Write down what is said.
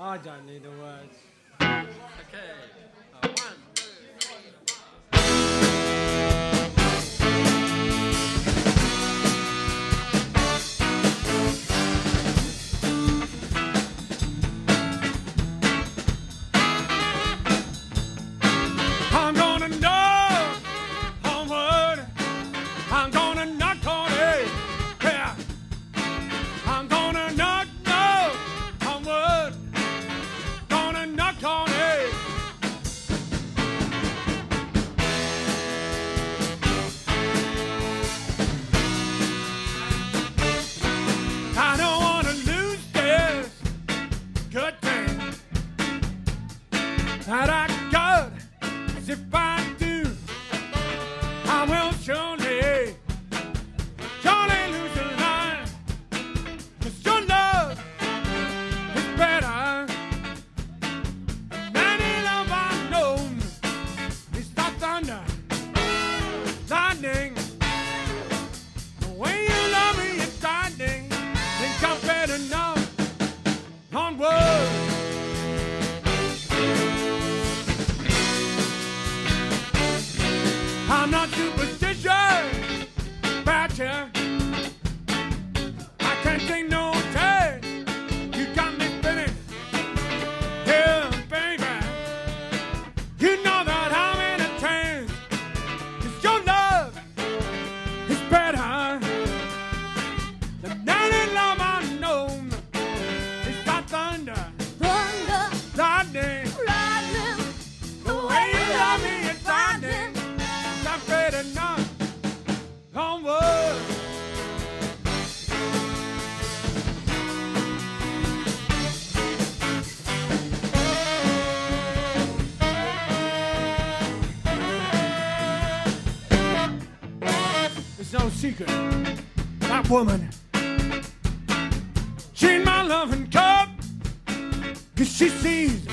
I don't need the words. Okay. One, two, three, I'm gonna know homeward. I'm gonna if Yeah. secret. That woman, she my loving cup, cause she sees.